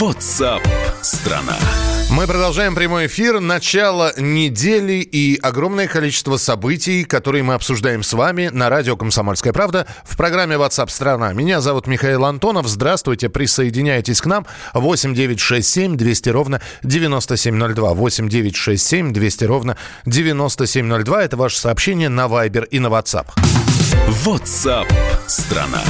WhatsApp страна. Мы продолжаем прямой эфир. Начало недели и огромное количество событий, которые мы обсуждаем с вами на радио «Комсомольская правда» в программе WhatsApp страна. Меня зовут Михаил Антонов. Здравствуйте, присоединяйтесь к нам. 8 9 6 7 200 ровно 9702. 8 9 6 7 200 ровно 9702. Это ваше сообщение на Viber и на WhatsApp. WhatsApp страна.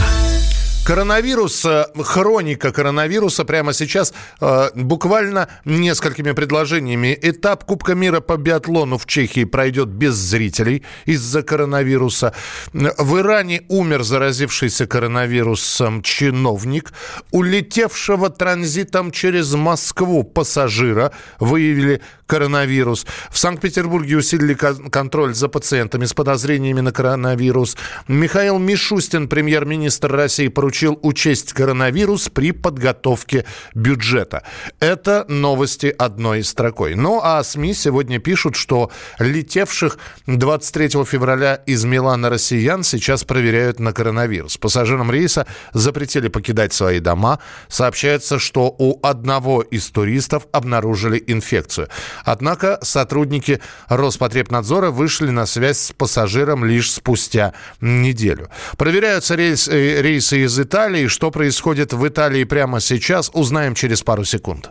Коронавирус, э, хроника коронавируса прямо сейчас э, буквально несколькими предложениями. Этап Кубка мира по биатлону в Чехии пройдет без зрителей из-за коронавируса. В Иране умер заразившийся коронавирусом чиновник. Улетевшего транзитом через Москву пассажира выявили коронавирус. В Санкт-Петербурге усилили контроль за пациентами с подозрениями на коронавирус. Михаил Мишустин, премьер-министр России, поручил учесть коронавирус при подготовке бюджета. Это новости одной строкой. Ну а СМИ сегодня пишут, что летевших 23 февраля из Милана россиян сейчас проверяют на коронавирус. Пассажирам рейса запретили покидать свои дома. Сообщается, что у одного из туристов обнаружили инфекцию. Однако сотрудники Роспотребнадзора вышли на связь с пассажиром лишь спустя неделю. Проверяются рейс, э, рейсы из Италии. Что происходит в Италии прямо сейчас, узнаем через пару секунд.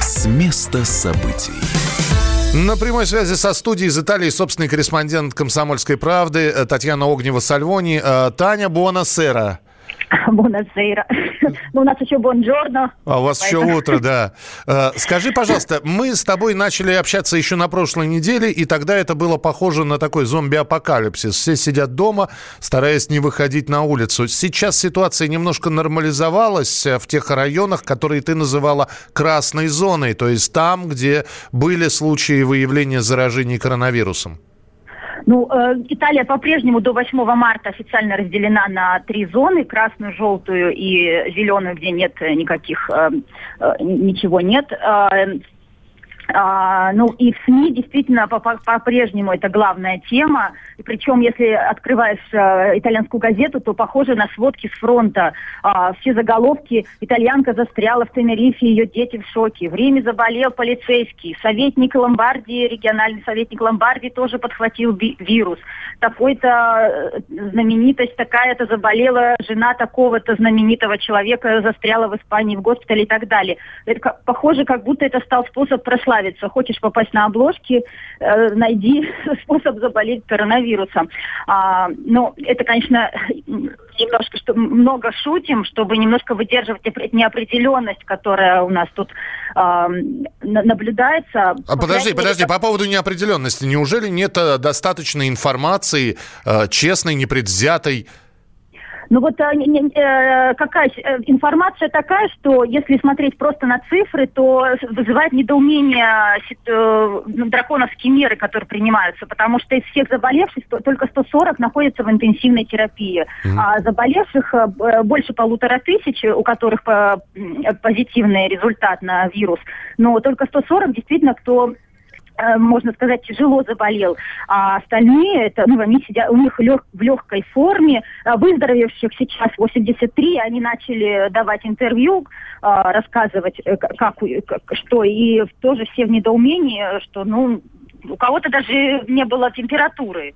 С места событий. На прямой связи со студией из Италии собственный корреспондент «Комсомольской правды» э, Татьяна Огнева-Сальвони. Э, Таня Буонасера. Бонасейра. Ну, у нас еще бонджорно. А у вас еще утро, да. Э, скажи, пожалуйста, мы с тобой начали общаться еще на прошлой неделе, и тогда это было похоже на такой зомби-апокалипсис. Все сидят дома, стараясь не выходить на улицу. Сейчас ситуация немножко нормализовалась э, в тех районах, которые ты называла красной зоной, то есть там, где были случаи выявления заражений коронавирусом. Ну, э, Италия по-прежнему до 8 марта официально разделена на три зоны, красную, желтую и зеленую, где нет никаких, э, э, ничего нет. Э, а, ну и в СМИ действительно по-прежнему это главная тема. И причем, если открываешь а, итальянскую газету, то похоже на сводки с фронта. А, все заголовки «Итальянка застряла в Тенерифе, ее дети в шоке». В Риме заболел полицейский. Советник Ломбардии, региональный советник Ломбардии тоже подхватил ви- вирус. Такой-то э, знаменитость такая-то заболела, жена такого-то знаменитого человека застряла в Испании в госпитале и так далее. Это похоже, как будто это стал способ прославить прославиться, хочешь попасть на обложки, э, найди способ заболеть коронавирусом. А, ну, это, конечно, немножко что, много шутим, чтобы немножко выдерживать неопределенность, которая у нас тут э, наблюдается. А подожди, подожди, по поводу неопределенности. Неужели нет э, достаточной информации, э, честной, непредвзятой, ну вот э, э, какая э, информация такая, что если смотреть просто на цифры, то вызывает недоумение э, драконовские меры, которые принимаются, потому что из всех заболевших только 140 находятся в интенсивной терапии, mm-hmm. а заболевших э, больше полутора тысяч, у которых по, позитивный результат на вирус, но только 140 действительно, кто Э, можно сказать, тяжело заболел, а остальные, это, ну, они сидят, у них лег, в легкой форме, а выздоровевших сейчас 83, они начали давать интервью, а, рассказывать, э, как, как, что, и тоже все в недоумении, что, ну, у кого-то даже не было температуры.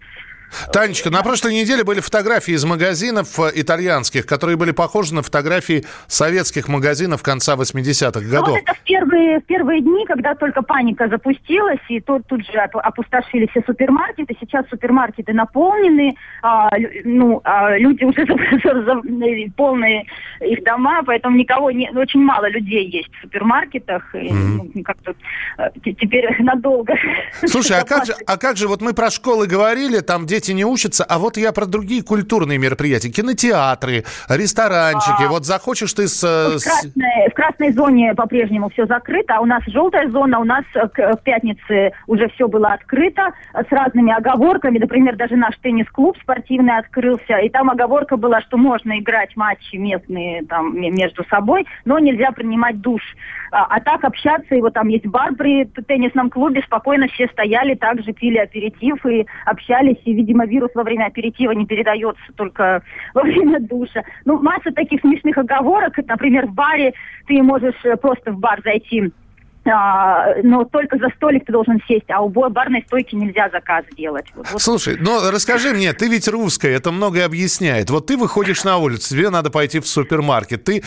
Танечка, на прошлой неделе были фотографии из магазинов э, итальянских, которые были похожи на фотографии советских магазинов конца 80-х годов. Ну, вот это в первые, в первые дни, когда только паника запустилась, и тут, тут же опустошили все супермаркеты. Сейчас супермаркеты наполнены, а, ну, а люди уже полные их дома, поэтому никого не, очень мало людей есть в супермаркетах. Mm-hmm. И, ну, как-то, э, теперь надолго. Слушай, а как, же, а как же, вот мы про школы говорили, там дети не учатся, а вот я про другие культурные мероприятия, кинотеатры, ресторанчики. А, вот захочешь ты с... В красной, в красной зоне по-прежнему все закрыто, а у нас желтая зона, у нас э, к, в пятнице уже все было открыто с разными оговорками. Например, даже наш теннис-клуб спортивный открылся, и там оговорка была, что можно играть матчи местные там между собой, но нельзя принимать душ. А, а так общаться, и вот там есть бар при теннисном клубе, спокойно все стояли, также пили аперитив и общались, и видимо, вирус во время аперитива не передается только во время душа. Ну, масса таких смешных оговорок. Например, в баре ты можешь э, просто в бар зайти но только за столик ты должен сесть, а у барной стойки нельзя заказ делать. Вот. Слушай, ну расскажи мне, ты ведь русская, это многое объясняет. Вот ты выходишь на улицу, тебе надо пойти в супермаркет, ты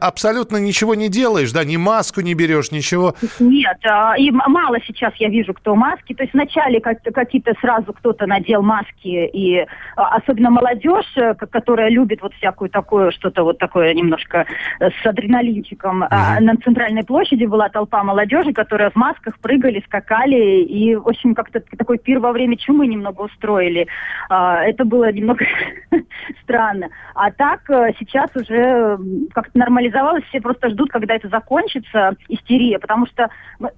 абсолютно ничего не делаешь, да, ни маску не берешь, ничего? Нет, а, и мало сейчас я вижу, кто маски. То есть вначале какие-то сразу кто-то надел маски, и а, особенно молодежь, э, которая любит вот всякую такую, что-то вот такое немножко э, с адреналинчиком. Mm-hmm. На центральной площади была толпа толпа молодежи, которые в масках прыгали, скакали, и, в общем, как-то такой пир во время чумы немного устроили. А, это было немного странно. А так э, сейчас уже как-то нормализовалось, все просто ждут, когда это закончится, истерия, потому что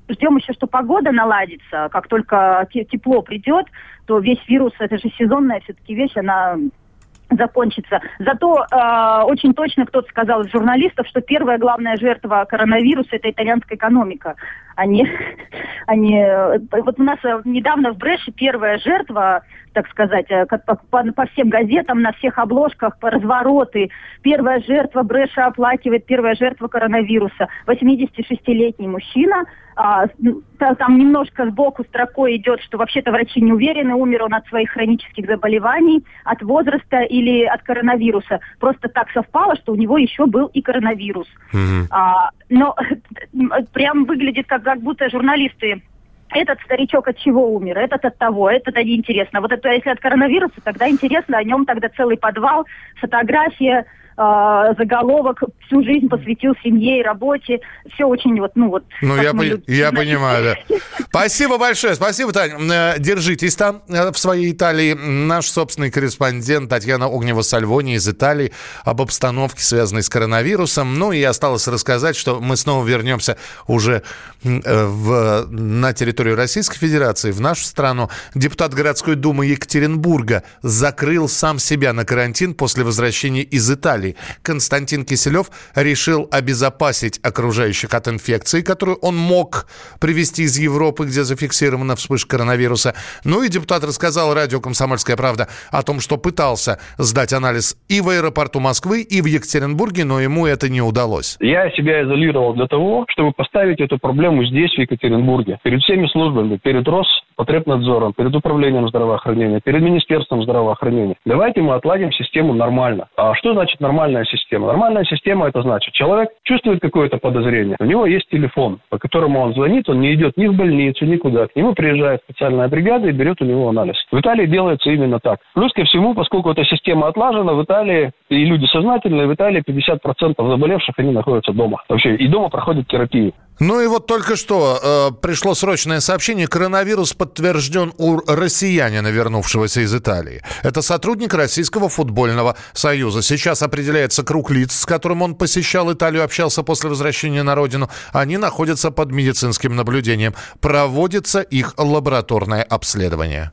ждем еще, что погода наладится, как только тепло придет, то весь вирус, это же сезонная все-таки вещь, она закончится. Зато э, очень точно кто-то сказал из журналистов, что первая главная жертва коронавируса – это итальянская экономика. Они, они, э, вот у нас э, недавно в Бреше первая жертва, так сказать, э, как по, по, по всем газетам, на всех обложках, по развороты. Первая жертва Бреша оплакивает, первая жертва коронавируса. 86-летний мужчина, а, там немножко сбоку строкой идет, что вообще-то врачи не уверены, умер он от своих хронических заболеваний, от возраста или от коронавируса. Просто так совпало, что у него еще был и коронавирус. Mm-hmm. А, но прям выглядит как, как будто журналисты этот старичок от чего умер, этот от того, этот они интересно. Вот это если от коронавируса, тогда интересно, о нем тогда целый подвал, фотография, э, заголовок всю жизнь посвятил семье и работе. Все очень вот, ну вот. Ну, я, по- я понимаю, да. Спасибо большое, спасибо, Таня. Э, держитесь там, э, в своей Италии. Наш собственный корреспондент Татьяна Огнева-Сальвони из Италии об обстановке, связанной с коронавирусом. Ну и осталось рассказать, что мы снова вернемся уже э, в, на территорию Российской Федерации, в нашу страну. Депутат городской думы Екатеринбурга закрыл сам себя на карантин после возвращения из Италии. Италии. Константин Киселев решил обезопасить окружающих от инфекции, которую он мог привезти из Европы, где зафиксирована вспышка коронавируса. Ну и депутат рассказал радио «Комсомольская правда» о том, что пытался сдать анализ и в аэропорту Москвы, и в Екатеринбурге, но ему это не удалось. Я себя изолировал для того, чтобы поставить эту проблему здесь, в Екатеринбурге, перед всеми службами, перед Роспотребнадзором, перед Управлением здравоохранения, перед Министерством здравоохранения. Давайте мы отладим систему нормально. А что значит нормальная система. Нормальная система это значит, человек чувствует какое-то подозрение, у него есть телефон, по которому он звонит, он не идет ни в больницу, никуда. К нему приезжает специальная бригада и берет у него анализ. В Италии делается именно так. Плюс ко всему, поскольку эта система отлажена, в Италии, и люди сознательные, в Италии 50% заболевших, они находятся дома. Вообще, и дома проходят терапию. Ну и вот только что э, пришло срочное сообщение. Коронавирус подтвержден у россиянина, вернувшегося из Италии. Это сотрудник Российского футбольного союза. Сейчас определяется круг лиц, с которым он посещал Италию, общался после возвращения на родину. Они находятся под медицинским наблюдением. Проводится их лабораторное обследование.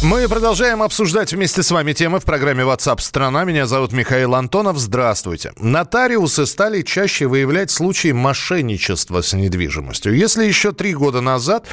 Мы продолжаем обсуждать вместе с вами темы в программе WhatsApp страна. Меня зовут Михаил Антонов. Здравствуйте. Нотариусы стали чаще выявлять случаи мошенничества с недвижимостью. Если еще три года назад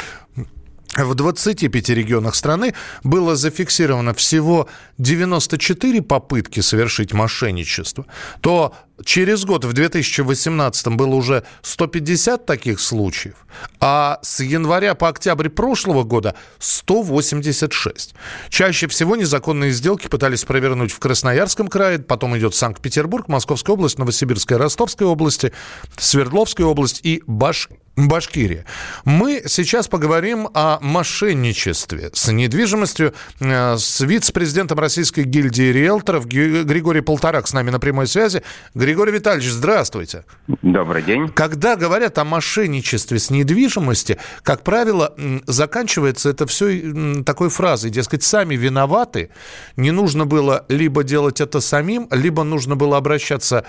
в 25 регионах страны было зафиксировано всего 94 попытки совершить мошенничество, то через год, в 2018 было уже 150 таких случаев, а с января по октябрь прошлого года 186. Чаще всего незаконные сделки пытались провернуть в Красноярском крае, потом идет Санкт-Петербург, Московская область, Новосибирская, Ростовская области, Свердловская область и Баш... Башкирия. Мы сейчас поговорим о мошенничестве с недвижимостью э, с вице-президентом Российской гильдии риэлторов Григорий Полторак с нами на прямой связи. Григорий Витальевич, здравствуйте. Добрый день. Когда говорят о мошенничестве с недвижимостью, как правило, заканчивается это все такой фразой, дескать, сами виноваты, не нужно было либо делать это самим, либо нужно было обращаться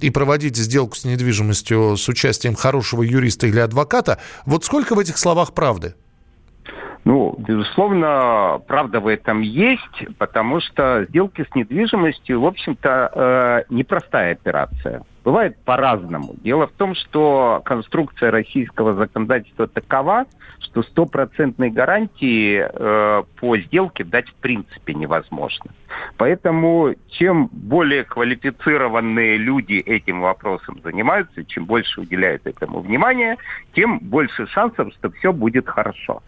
и проводить сделку с недвижимостью с участием хорошего юриста или адвоката. Вот сколько в этих словах правды? Ну, безусловно, правда в этом есть, потому что сделки с недвижимостью, в общем-то, э, непростая операция. Бывает по-разному. Дело в том, что конструкция российского законодательства такова, что стопроцентной гарантии э, по сделке дать в принципе невозможно. Поэтому чем более квалифицированные люди этим вопросом занимаются, чем больше уделяют этому внимания, тем больше шансов, что все будет хорошо.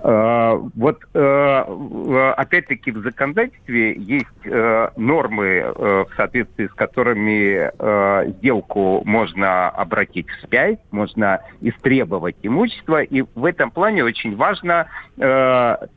Э, вот э, опять-таки в законодательстве есть э, нормы, в соответствии с которыми сделку можно обратить вспять, можно истребовать имущество, и в этом плане очень важно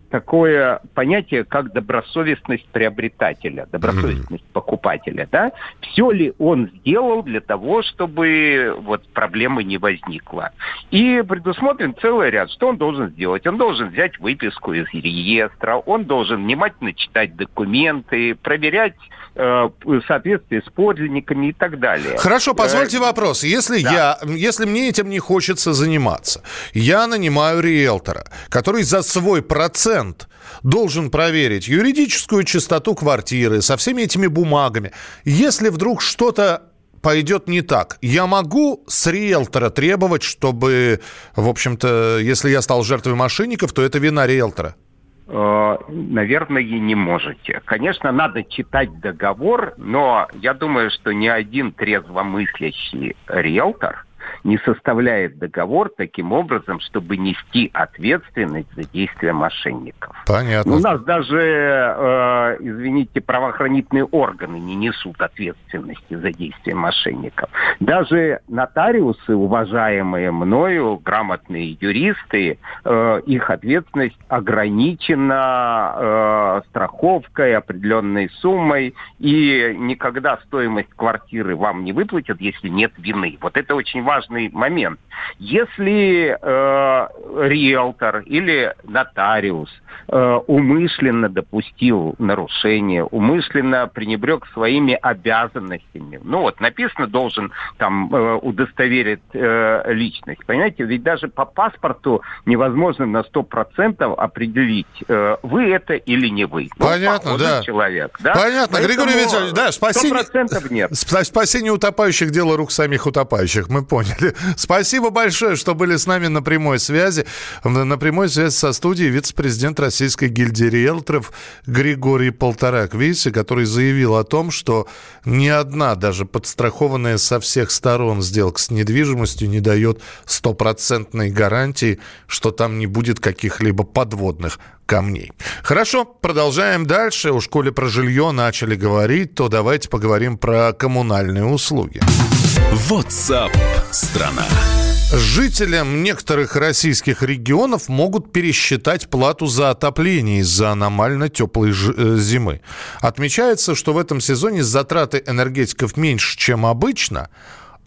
такое понятие, как добросовестность приобретателя, добросовестность mm-hmm. покупателя, да? Все ли он сделал для того, чтобы вот проблемы не возникло? И предусмотрен целый ряд, что он должен сделать. Он должен взять выписку из реестра, он должен внимательно читать документы, проверять э, соответствие с подлинниками и так далее. Хорошо, позвольте вопрос. Если да. я, если мне этим не хочется заниматься, я нанимаю риэлтора, который за свой процент должен проверить юридическую чистоту квартиры со всеми этими бумагами. Если вдруг что-то пойдет не так. Я могу с риэлтора требовать, чтобы, в общем-то, если я стал жертвой мошенников, то это вина риэлтора? Э, наверное, не можете. Конечно, надо читать договор, но я думаю, что ни один трезвомыслящий риэлтор не составляет договор таким образом, чтобы нести ответственность за действия мошенников. Понятно. У нас даже, э, извините, правоохранительные органы не несут ответственности за действия мошенников. Даже нотариусы, уважаемые мною, грамотные юристы, э, их ответственность ограничена э, страховкой, определенной суммой, и никогда стоимость квартиры вам не выплатят, если нет вины. Вот это очень важно важный момент. Если э, риэлтор или нотариус э, умышленно допустил нарушение, умышленно пренебрег своими обязанностями, ну вот написано, должен там э, удостоверить э, личность, понимаете, ведь даже по паспорту невозможно на 100% определить, э, вы это или не вы. Ну, Понятно, да. человек, да. Понятно, Поэтому Григорий Викторович, да, спасение... 100% нет. Спасение утопающих – дело рук самих утопающих, мы поняли. Спасибо большое, что были с нами на прямой связи. На прямой связи со студией вице-президент Российской гильдии риэлторов Григорий Полторак. Видите, который заявил о том, что ни одна, даже подстрахованная со всех сторон сделка с недвижимостью не дает стопроцентной гарантии, что там не будет каких-либо подводных камней. Хорошо, продолжаем дальше. У школе про жилье начали говорить, то давайте поговорим про коммунальные услуги. WhatsApp страна. Жителям некоторых российских регионов могут пересчитать плату за отопление из-за аномально теплой э, зимы. Отмечается, что в этом сезоне затраты энергетиков меньше, чем обычно,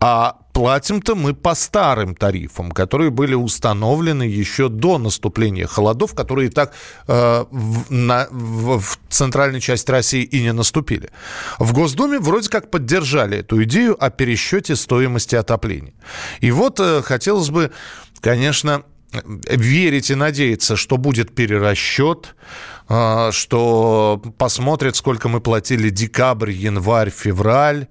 а платим-то мы по старым тарифам, которые были установлены еще до наступления холодов, которые так э, в, на, в, в центральной части России и не наступили. В Госдуме вроде как поддержали эту идею о пересчете стоимости отопления. И вот э, хотелось бы, конечно, верить и надеяться, что будет перерасчет, э, что посмотрят, сколько мы платили декабрь, январь, февраль,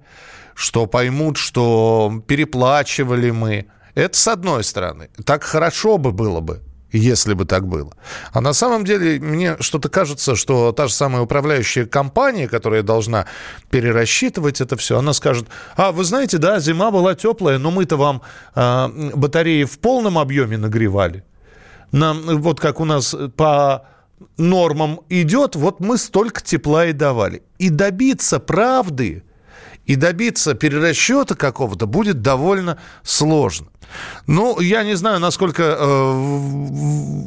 что поймут, что переплачивали мы. Это с одной стороны. Так хорошо бы было бы. если бы так было. А на самом деле мне что-то кажется, что та же самая управляющая компания, которая должна перерасчитывать это все, она скажет, а вы знаете, да, зима была теплая, но мы-то вам э, батареи в полном объеме нагревали. Нам, вот как у нас по нормам идет, вот мы столько тепла и давали. И добиться правды, и добиться перерасчета какого-то будет довольно сложно. Ну, я не знаю, насколько э,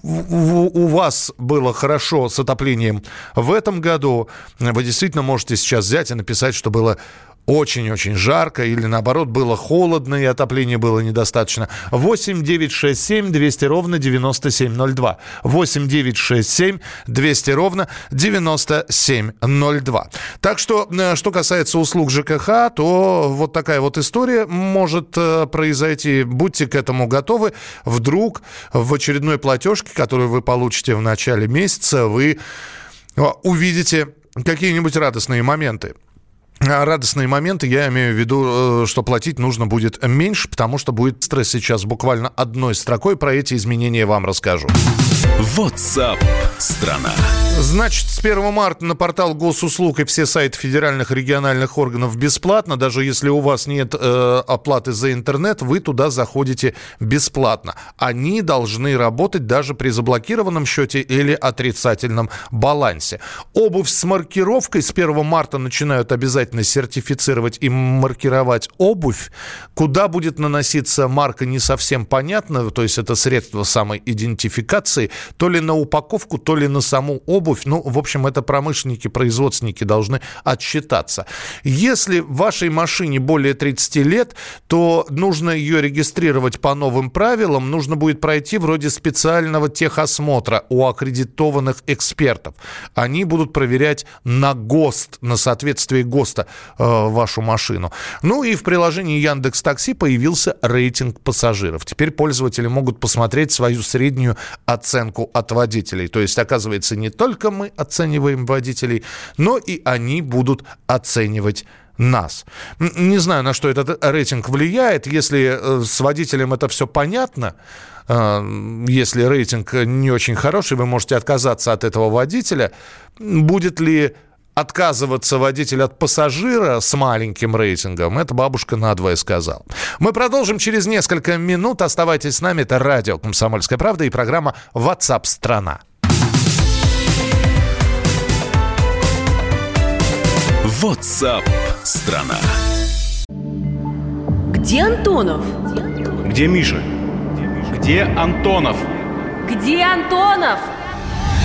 у вас было хорошо с отоплением в этом году. Вы действительно можете сейчас взять и написать, что было очень-очень жарко или наоборот было холодно и отопления было недостаточно. 8 9 6 7 200 ровно 9702. 8 9 6 7 200 ровно 9702. Так что, э, что касается услуг ЖКХ, то вот такая вот история может э, произойти. Будьте к этому готовы. Вдруг в очередной платежке, которую вы получите в начале месяца, вы э, увидите какие-нибудь радостные моменты. А радостные моменты, я имею в виду, э, что платить нужно будет меньше, потому что будет стресс сейчас буквально одной строкой. Про эти изменения вам расскажу. WhatsApp страна. Значит, с 1 марта на портал госуслуг и все сайты федеральных и региональных органов бесплатно. Даже если у вас нет э, оплаты за интернет, вы туда заходите бесплатно. Они должны работать даже при заблокированном счете или отрицательном балансе. Обувь с маркировкой с 1 марта начинают обязательно сертифицировать и маркировать обувь. Куда будет наноситься марка, не совсем понятно. То есть это средство самоидентификации. То ли на упаковку, то ли на саму обувь. Ну, в общем, это промышленники, производственники должны отсчитаться. Если вашей машине более 30 лет, то нужно ее регистрировать по новым правилам. Нужно будет пройти вроде специального техосмотра у аккредитованных экспертов. Они будут проверять на ГОСТ, на соответствие ГОСТа э, вашу машину. Ну и в приложении Яндекс Такси появился рейтинг пассажиров. Теперь пользователи могут посмотреть свою среднюю оценку от водителей. То есть, оказывается, не только мы оцениваем водителей, но и они будут оценивать нас. Не знаю, на что этот рейтинг влияет. Если э, с водителем это все понятно, э, если рейтинг не очень хороший, вы можете отказаться от этого водителя. Будет ли отказываться водитель от пассажира с маленьким рейтингом, это бабушка надвое сказал. Мы продолжим через несколько минут. Оставайтесь с нами. Это радио «Комсомольская правда» и программа WhatsApp страна WhatsApp страна. Где Антонов? Где Миша? Где Антонов? Где Антонов?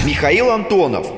Михаил Антонов.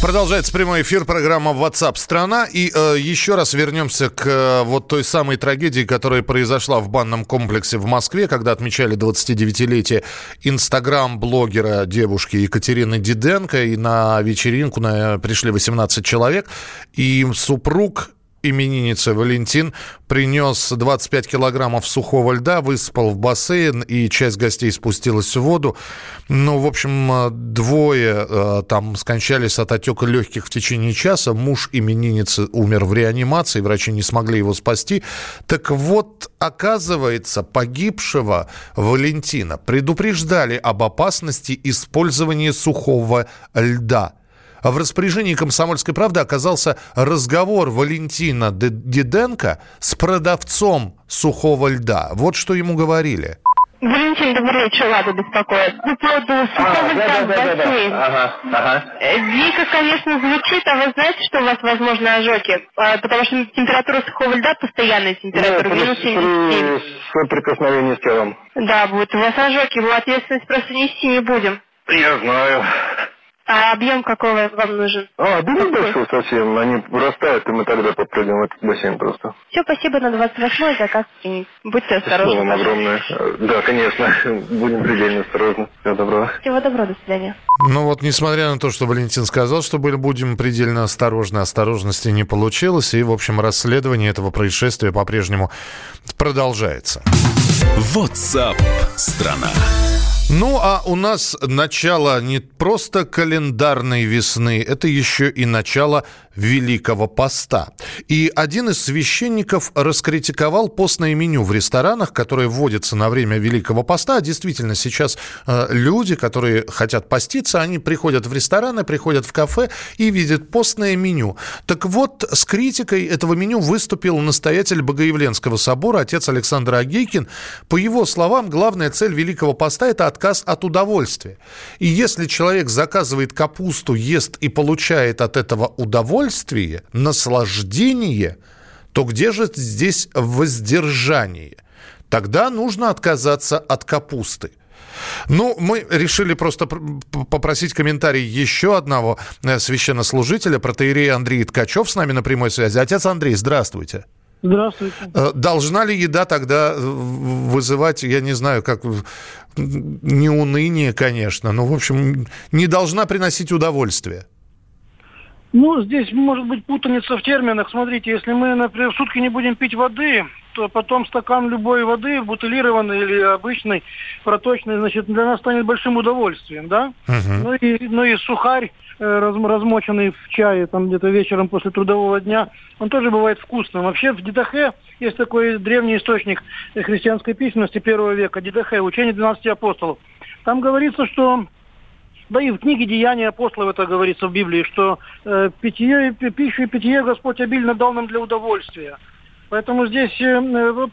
Продолжается прямой эфир программа WhatsApp страна и э, еще раз вернемся к э, вот той самой трагедии, которая произошла в банном комплексе в Москве, когда отмечали 29-летие инстаграм-блогера девушки Екатерины Диденко. И на вечеринку на, пришли 18 человек. И супруг именинница Валентин принес 25 килограммов сухого льда, высыпал в бассейн, и часть гостей спустилась в воду. Ну, в общем, двое э, там скончались от отека легких в течение часа. Муж именинницы умер в реанимации, врачи не смогли его спасти. Так вот, оказывается, погибшего Валентина предупреждали об опасности использования сухого льда – в распоряжении «Комсомольской правды» оказался разговор Валентина Диденко с продавцом сухого льда. Вот что ему говорили. Валентин, добрый вечер, Лада беспокоит. По поводу сухого льда в бассейн. Ага, ага. Дико, конечно, звучит, а вы знаете, что у вас возможны ожоги? А, потому что температура сухого льда постоянная температура, минус 77. Соприкосновение с телом. Да, будет у вас ожоги, мы ответственность просто нести не будем. Я знаю. А объем какого вам нужен? А, да небольшой совсем. Они вырастают, и мы тогда попрыгнем в этот бассейн просто. Все, спасибо на 28 заказ. Будьте осторожны. Спасибо вам огромное. Да, конечно. Будем предельно осторожны. Всего доброго. Всего доброго, до свидания. Ну вот, несмотря на то, что Валентин сказал, что были- будем предельно осторожны, осторожности не получилось. И, в общем, расследование этого происшествия по-прежнему продолжается. WhatsApp страна. Ну, а у нас начало не просто календарной весны, это еще и начало Великого Поста. И один из священников раскритиковал постное меню в ресторанах, которое вводится на время Великого Поста. Действительно, сейчас э, люди, которые хотят поститься, они приходят в рестораны, приходят в кафе и видят постное меню. Так вот, с критикой этого меню выступил настоятель Богоявленского собора, отец Александр Агейкин. По его словам, главная цель Великого Поста – это отказ от удовольствия. И если человек заказывает капусту, ест и получает от этого удовольствие, наслаждение, то где же здесь воздержание? Тогда нужно отказаться от капусты. Ну, мы решили просто попросить комментарий еще одного э, священнослужителя, протеерея Андрей Ткачев с нами на прямой связи. Отец Андрей, здравствуйте. Здравствуйте. Э, Должна ли еда тогда э, вызывать, я не знаю, как не уныние, конечно, но, в общем, не должна приносить удовольствие? Ну, здесь может быть путаница в терминах. Смотрите, если мы, например, в сутки не будем пить воды, то потом стакан любой воды, бутылированной или обычной, проточной, значит, для нас станет большим удовольствием, да? Ну и, ну и сухарь, размоченный в чае, там где-то вечером после трудового дня, он тоже бывает вкусным. Вообще в Дидахе есть такой древний источник э, христианской письменности первого века, Дидахе, учение 12 апостолов. Там говорится, что да и в книге «Деяния апостолов» это говорится в Библии, что э, питье, пи- пищу и питье Господь обильно дал нам для удовольствия. Поэтому здесь, э, э,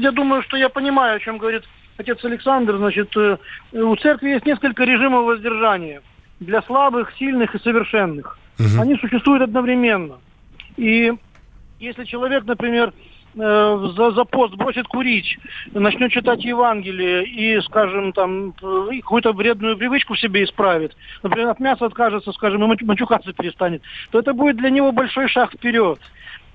я думаю, что я понимаю, о чем говорит отец Александр. Значит, э, у церкви есть несколько режимов воздержания. Для слабых, сильных и совершенных. Они существуют одновременно. И если человек, например, э, за, за пост бросит курить, начнет читать Евангелие и, скажем, там, э, какую-то вредную привычку в себе исправит, например, от мяса откажется, скажем, и мачукаться перестанет, то это будет для него большой шаг вперед.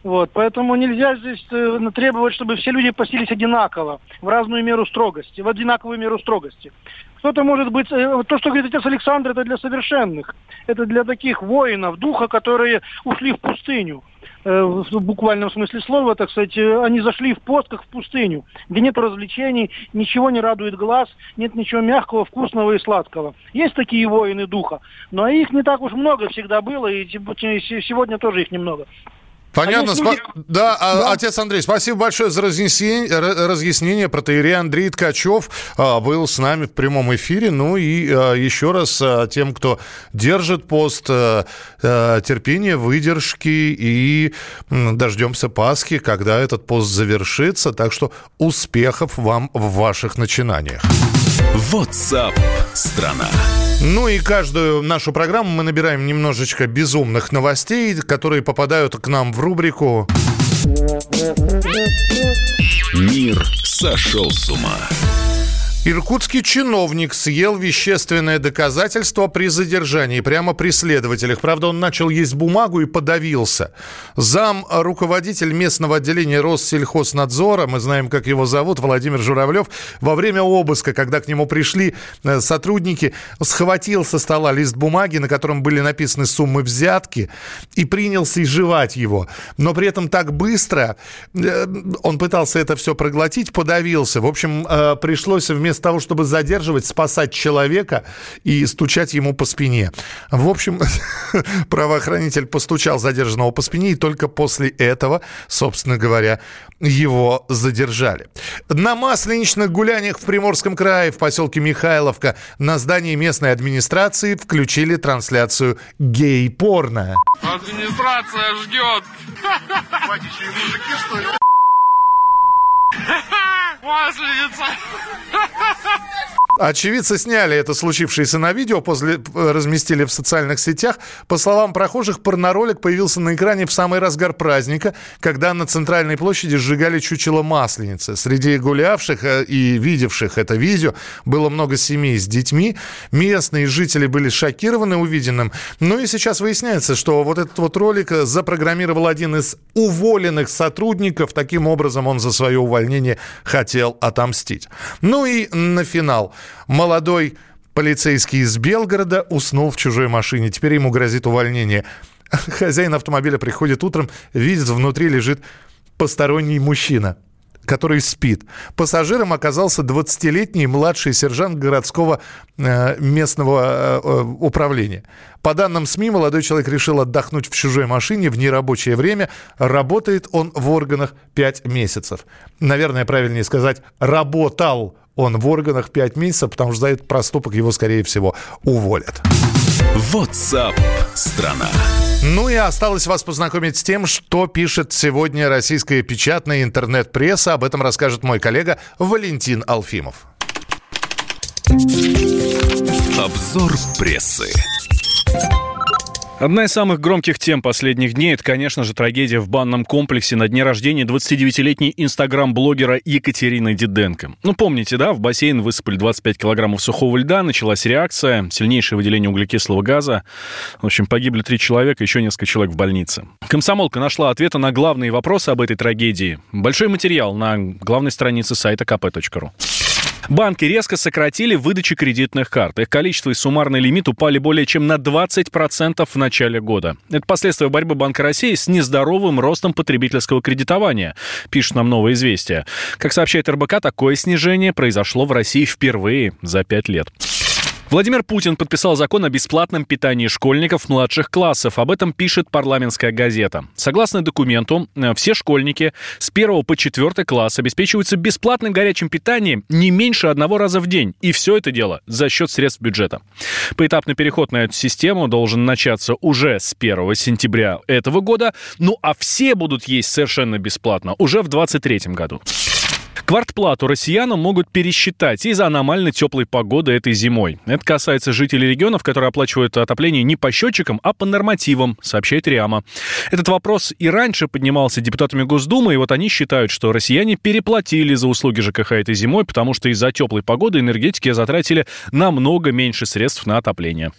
Вот, поэтому нельзя здесь э, требовать, чтобы все люди постились одинаково, в разную меру строгости, в одинаковую меру строгости. Кто-то может быть, э, то, что говорит отец Александр, это для совершенных. Это для таких воинов духа, которые ушли в пустыню. Э, В буквальном смысле слова, так сказать, э, они зашли в пост, как в пустыню, где нет развлечений, ничего не радует глаз, нет ничего мягкого, вкусного и сладкого. Есть такие воины духа, но их не так уж много всегда было, и сегодня тоже их немного. Понятно. спа- Да, а, отец Андрей, спасибо большое за разъяснение. ра- разъяснение. Протеерей Андрей Ткачев а, был с нами в прямом эфире. Ну и а, еще раз тем, кто держит пост, терпения, выдержки и дождемся Пасхи, когда этот пост завершится. Так что успехов вам в ваших начинаниях. WhatsApp страна. Ну и каждую нашу программу мы набираем немножечко безумных новостей, которые попадают к нам в рубрику Мир сошел с ума. Иркутский чиновник съел вещественное доказательство при задержании, прямо при следователях. Правда, он начал есть бумагу и подавился. Зам руководитель местного отделения Россельхознадзора, мы знаем, как его зовут, Владимир Журавлев, во время обыска, когда к нему пришли э, сотрудники, схватил со стола лист бумаги, на котором были написаны суммы взятки, и принялся изживать его. Но при этом так быстро э, он пытался это все проглотить, подавился. В общем, э, пришлось вместо того, чтобы задерживать, спасать человека и стучать ему по спине. В общем, правоохранитель постучал задержанного по спине, и только после этого, собственно говоря, его задержали. На масленичных гуляниях в Приморском крае, в поселке Михайловка, на здании местной администрации включили трансляцию гей-порно. Администрация ждет. Батичи мужики, что ли? 哇，是一次，哈哈哈哈。Очевидцы сняли это случившееся на видео, после разместили в социальных сетях. По словам прохожих, порноролик появился на экране в самый разгар праздника, когда на центральной площади сжигали чучело масленицы. Среди гулявших э, и видевших это видео было много семей с детьми. Местные жители были шокированы увиденным. Ну и сейчас выясняется, что вот этот вот ролик запрограммировал один из уволенных сотрудников. Таким образом, он за свое увольнение хотел отомстить. Ну и на финал. Молодой полицейский из Белгорода уснул в чужой машине. Теперь ему грозит увольнение. Хозяин автомобиля приходит утром, видит, внутри лежит посторонний мужчина который спит. Пассажиром оказался 20-летний младший сержант городского э, местного э, управления. По данным СМИ, молодой человек решил отдохнуть в чужой машине в нерабочее время. Работает он в органах 5 месяцев. Наверное, правильнее сказать, работал он в органах 5 месяцев, потому что за этот проступок его, скорее всего, уволят. WhatsApp страна. Ну и осталось вас познакомить с тем, что пишет сегодня российская печатная интернет-пресса. Об этом расскажет мой коллега Валентин Алфимов. Обзор прессы. Одна из самых громких тем последних дней – это, конечно же, трагедия в банном комплексе на дне рождения 29-летней инстаграм-блогера Екатерины Диденко. Ну, помните, да, в бассейн высыпали 25 килограммов сухого льда, началась реакция, сильнейшее выделение углекислого газа. В общем, погибли три человека, еще несколько человек в больнице. Комсомолка нашла ответы на главные вопросы об этой трагедии. Большой материал на главной странице сайта kp.ru. Банки резко сократили выдачу кредитных карт. Их количество и суммарный лимит упали более чем на 20% в начале года. Это последствия борьбы Банка России с нездоровым ростом потребительского кредитования, пишет нам «Новое известие». Как сообщает РБК, такое снижение произошло в России впервые за пять лет. Владимир Путин подписал закон о бесплатном питании школьников младших классов. Об этом пишет парламентская газета. Согласно документу, э, все школьники с 1 по 4 класс обеспечиваются бесплатным горячим питанием не меньше одного раза в день. И все это дело за счет средств бюджета. Поэтапный переход на эту систему должен начаться уже с 1 сентября этого года. Ну а все будут есть совершенно бесплатно уже в 2023 году. Квартплату россиянам могут пересчитать из-за аномально теплой погоды этой зимой. Это касается жителей регионов, которые оплачивают отопление не по счетчикам, а по нормативам, сообщает РИАМа. Этот вопрос и раньше поднимался депутатами Госдумы, и вот они считают, что россияне переплатили за услуги ЖКХ этой зимой, потому что из-за теплой погоды энергетики затратили намного меньше средств на отопление.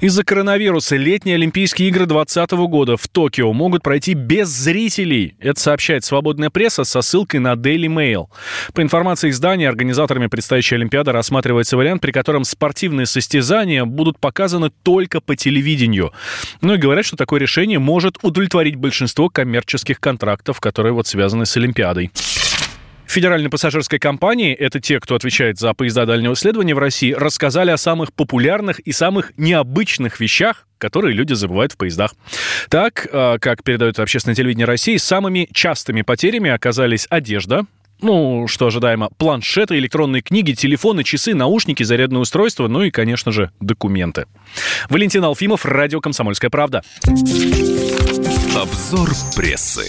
Из-за коронавируса летние Олимпийские игры 2020 года в Токио могут пройти без зрителей. Это сообщает свободная пресса со ссылкой на Daily Mail. По информации издания, организаторами предстоящей Олимпиады рассматривается вариант, при котором спортивные состязания будут показаны только по телевидению. Ну и говорят, что такое решение может удовлетворить большинство коммерческих контрактов, которые вот связаны с Олимпиадой. Федеральной пассажирской компании, это те, кто отвечает за поезда дальнего исследования в России, рассказали о самых популярных и самых необычных вещах, которые люди забывают в поездах. Так, а, как передает общественное телевидение России, самыми частыми потерями оказались одежда, ну, что ожидаемо, планшеты, электронные книги, телефоны, часы, наушники, зарядное устройство, ну и, конечно же, документы. Валентин Алфимов, Радио «Комсомольская правда». Обзор прессы.